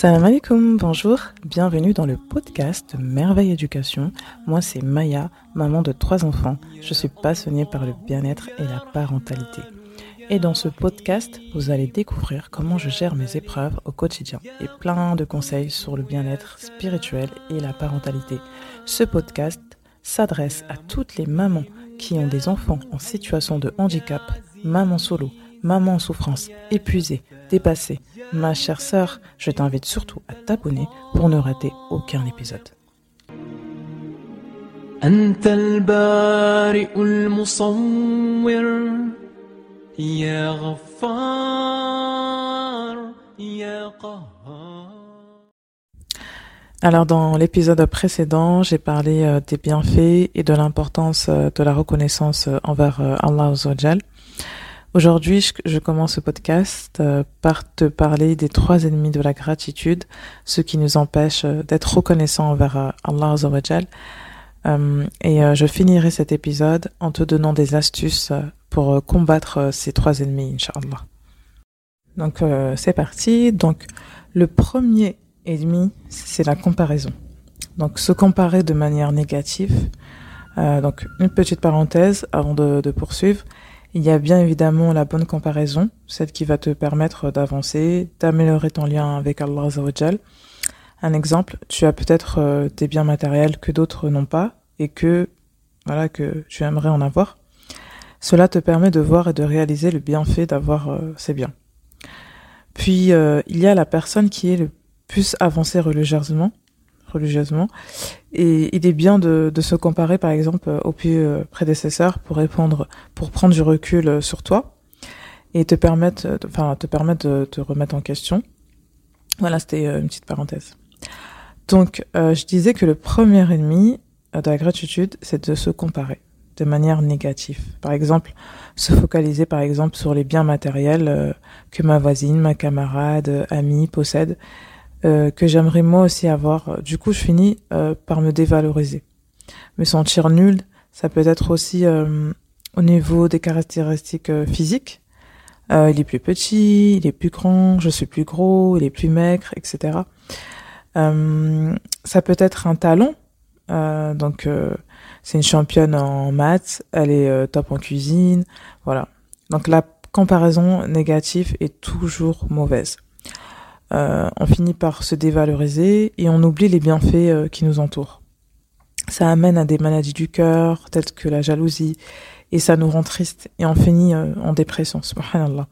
Salam alaikum, bonjour, bienvenue dans le podcast Merveille Éducation. Moi c'est Maya, maman de trois enfants. Je suis passionnée par le bien-être et la parentalité. Et dans ce podcast, vous allez découvrir comment je gère mes épreuves au quotidien et plein de conseils sur le bien-être spirituel et la parentalité. Ce podcast s'adresse à toutes les mamans qui ont des enfants en situation de handicap, maman solo, maman en souffrance, épuisée, dépassée. Ma chère sœur, je t'invite surtout à t'abonner pour ne rater aucun épisode. Alors dans l'épisode précédent, j'ai parlé euh, des bienfaits et de l'importance euh, de la reconnaissance euh, envers Allah Azzawajal. Aujourd'hui, je commence ce podcast par te parler des trois ennemis de la gratitude, ce qui nous empêche d'être reconnaissants envers Allah Azzawajal. Et je finirai cet épisode en te donnant des astuces pour combattre ces trois ennemis, Inch'Allah. Donc c'est parti. Donc le premier ennemi, c'est la comparaison. Donc se comparer de manière négative. Euh, donc une petite parenthèse avant de, poursuivre. Il y a bien évidemment la bonne comparaison, celle qui va te permettre d'avancer, d'améliorer ton lien avec Allah. Un exemple, tu as peut-être euh, des biens matériels que d'autres n'ont pas et que voilà que tu aimerais en avoir. Cela te permet de voir et de réaliser le bienfait d'avoir euh, ces biens. Puis il y a la personne qui est le plus avancer religieusement, religieusement. Et il est bien de, de se comparer, par exemple, au euh, prédécesseur pour répondre, pour prendre du recul euh, sur toi et te permettre, enfin, te permettre de te remettre en question. Voilà, c'était euh, une petite parenthèse. Donc, je disais que le premier ennemi de la gratitude, c'est de se comparer de manière négative. Par exemple, se focaliser par exemple sur les biens matériels que ma voisine, ma camarade, amie possède euh, que j'aimerais moi aussi avoir. Du coup, je finis euh, par me dévaloriser. Me sentir nul, ça peut être aussi euh, au niveau des caractéristiques physiques. il est plus petit, il est plus grand, je suis plus gros, il est plus maigre, etc. ça peut être un talent. donc, c'est une championne en maths, elle est top en cuisine, voilà. Donc la comparaison négative est toujours mauvaise. Euh, on finit par se dévaloriser et on oublie les bienfaits euh, qui nous entourent. Ça amène à des maladies du cœur, telles que la jalousie, et ça nous rend triste et on finit euh, en dépression. Subhanallah.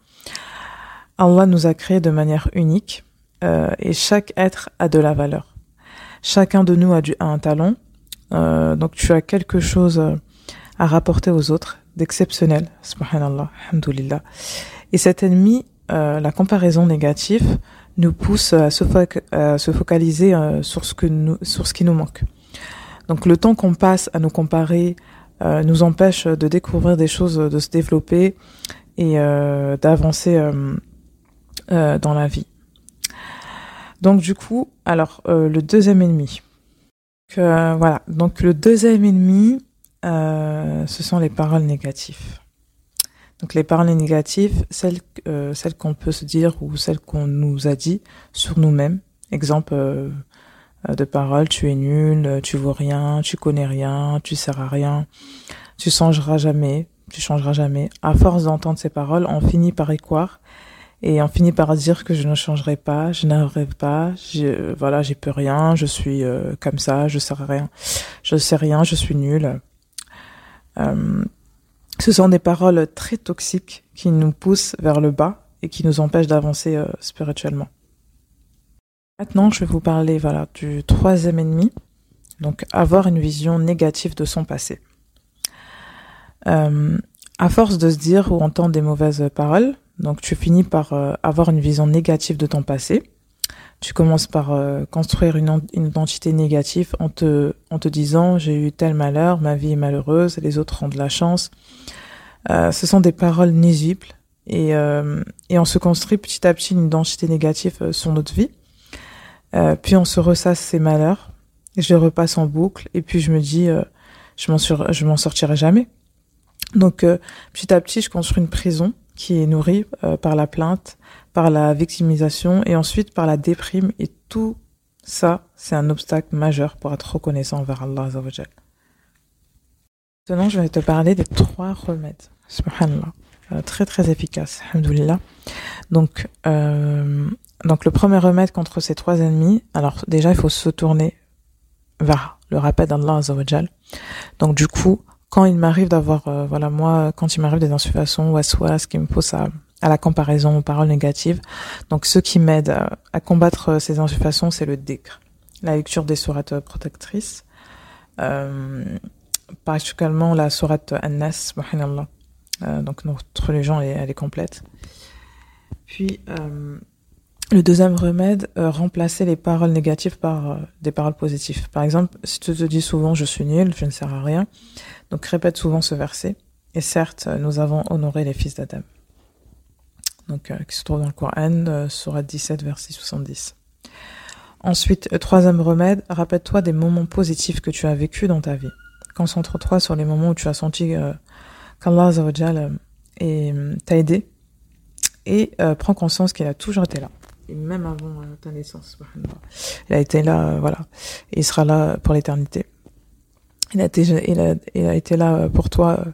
Allah nous a créés de manière unique et chaque être a de la valeur. Chacun de nous a, du, a un talent, donc tu as quelque chose à rapporter aux autres d'exceptionnel. Subhanallah, alhamdulillah. Et cet ennemi, la comparaison négative, nous pousse à se, se focaliser euh, sur ce que nous, sur ce qui nous manque. Donc le temps qu'on passe à nous comparer euh, nous empêche de découvrir des choses, de se développer et euh, d'avancer dans la vie. Donc du coup, alors le deuxième ennemi. voilà, donc le deuxième ennemi, ce sont les paroles négatives. Donc les paroles négatives, celles, euh, celles qu'on peut se dire ou celles qu'on nous a dit sur nous-mêmes. Exemple euh, de paroles, tu es nul, tu vaux rien, tu connais rien, tu sers à rien, tu changeras jamais, tu changeras jamais. À force d'entendre ces paroles, on finit par y croire et on finit par dire que je ne changerai pas, je n'arriverai pas, je, voilà, j'ai plus rien, je suis euh, comme ça, je sers à rien, je sais rien, je suis nul. Euh, ce sont des paroles très toxiques qui nous poussent vers le bas et qui nous empêchent d'avancer euh, spirituellement. Maintenant, je vais vous parler du troisième ennemi, donc avoir une vision négative de son passé. Euh, à force de se dire ou entendre des mauvaises paroles, donc tu finis par euh, avoir une vision négative de ton passé. Tu commences par construire une, une, identité négative en te, en te disant j'ai eu tel malheur, ma vie est malheureuse, les autres ont de la chance, euh, ce sont des paroles nuisibles et, euh, et on se construit petit à petit une identité négative euh, sur notre vie. puis on se ressasse ses malheurs je les repasse en boucle et puis je me dis je m'en je m'en sortirai jamais. Donc petit à petit je construis une prison qui est nourrie par la plainte, par la victimisation et ensuite par la déprime et tout ça, c'est un obstacle majeur pour être reconnaissant envers Allah Azzawajal. Maintenant, je vais te parler des trois remèdes. Subhanallah. Euh, très très efficaces. Alhamdulillah. Donc, euh, donc le premier remède contre ces trois ennemis, alors déjà il faut se tourner vers le rappel d'Allah Azzawajal. Donc du coup, quand il m'arrive d'avoir, euh, voilà moi, quand il m'arrive des insufflations ou à ce qui me pousse à, à la comparaison aux paroles négatives, donc ce qui m'aide à, combattre ces insufflations, c'est le dhikr, la lecture des sourates protectrices. Euh, particulièrement la sourate An-Nas, euh, donc notre religion elle, elle est complète. Puis euh, le deuxième remède, euh, remplacer les paroles négatives par euh, des paroles positives. Par exemple, si tu te dis souvent je suis nul, je ne sers à rien, donc répète souvent ce verset. Et certes, nous avons honoré les fils d'Adam. Donc, euh, qui se trouve dans le Coran, sourate 17, verset 70. Ensuite, troisième remède, rappelle-toi des moments positifs que tu as vécus dans ta vie. Concentre-toi sur les moments où tu as senti euh, qu'Allah euh, t'a aidé et euh, prends conscience qu'il a toujours été là. Et même avant euh, ta naissance, il a été là, voilà. Et il sera là pour l'éternité. Il a été, il a, il a été là pour toi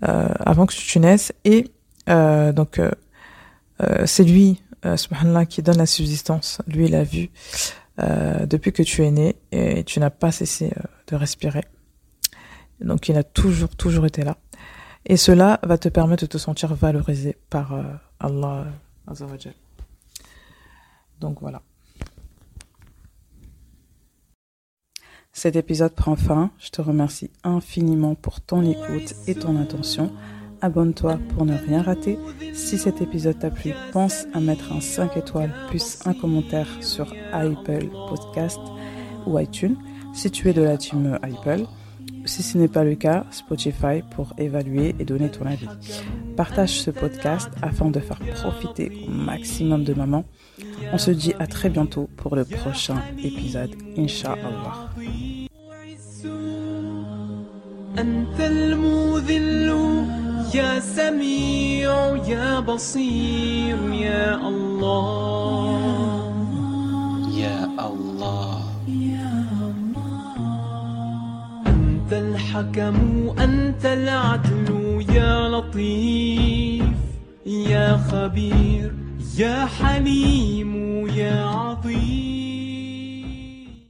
avant que tu naisses. Et donc, c'est lui, subhanallah, qui donne la subsistance. Lui, il a vu depuis que tu es né et tu n'as pas cessé de respirer. Donc il a toujours, toujours été là. Et cela va te permettre de te sentir valorisé par euh, Allah Azzawajal. Donc voilà. Cet épisode prend fin. Je te remercie infiniment pour ton écoute et ton attention. Abonne-toi pour ne rien rater. Si cet épisode t'a plu, pense à mettre un 5 étoiles plus un commentaire sur Apple Podcast ou iTunes si tu es de la team Apple. Si ce n'est pas le cas, Spotify pour évaluer et donner ton avis. Partage ce podcast afin de faire profiter au maximum de maman. On se dit à très bientôt pour le prochain épisode, Inch'Allah. الحكم أنت العدل يا لطيف يا خبير يا حليم يا عظيم.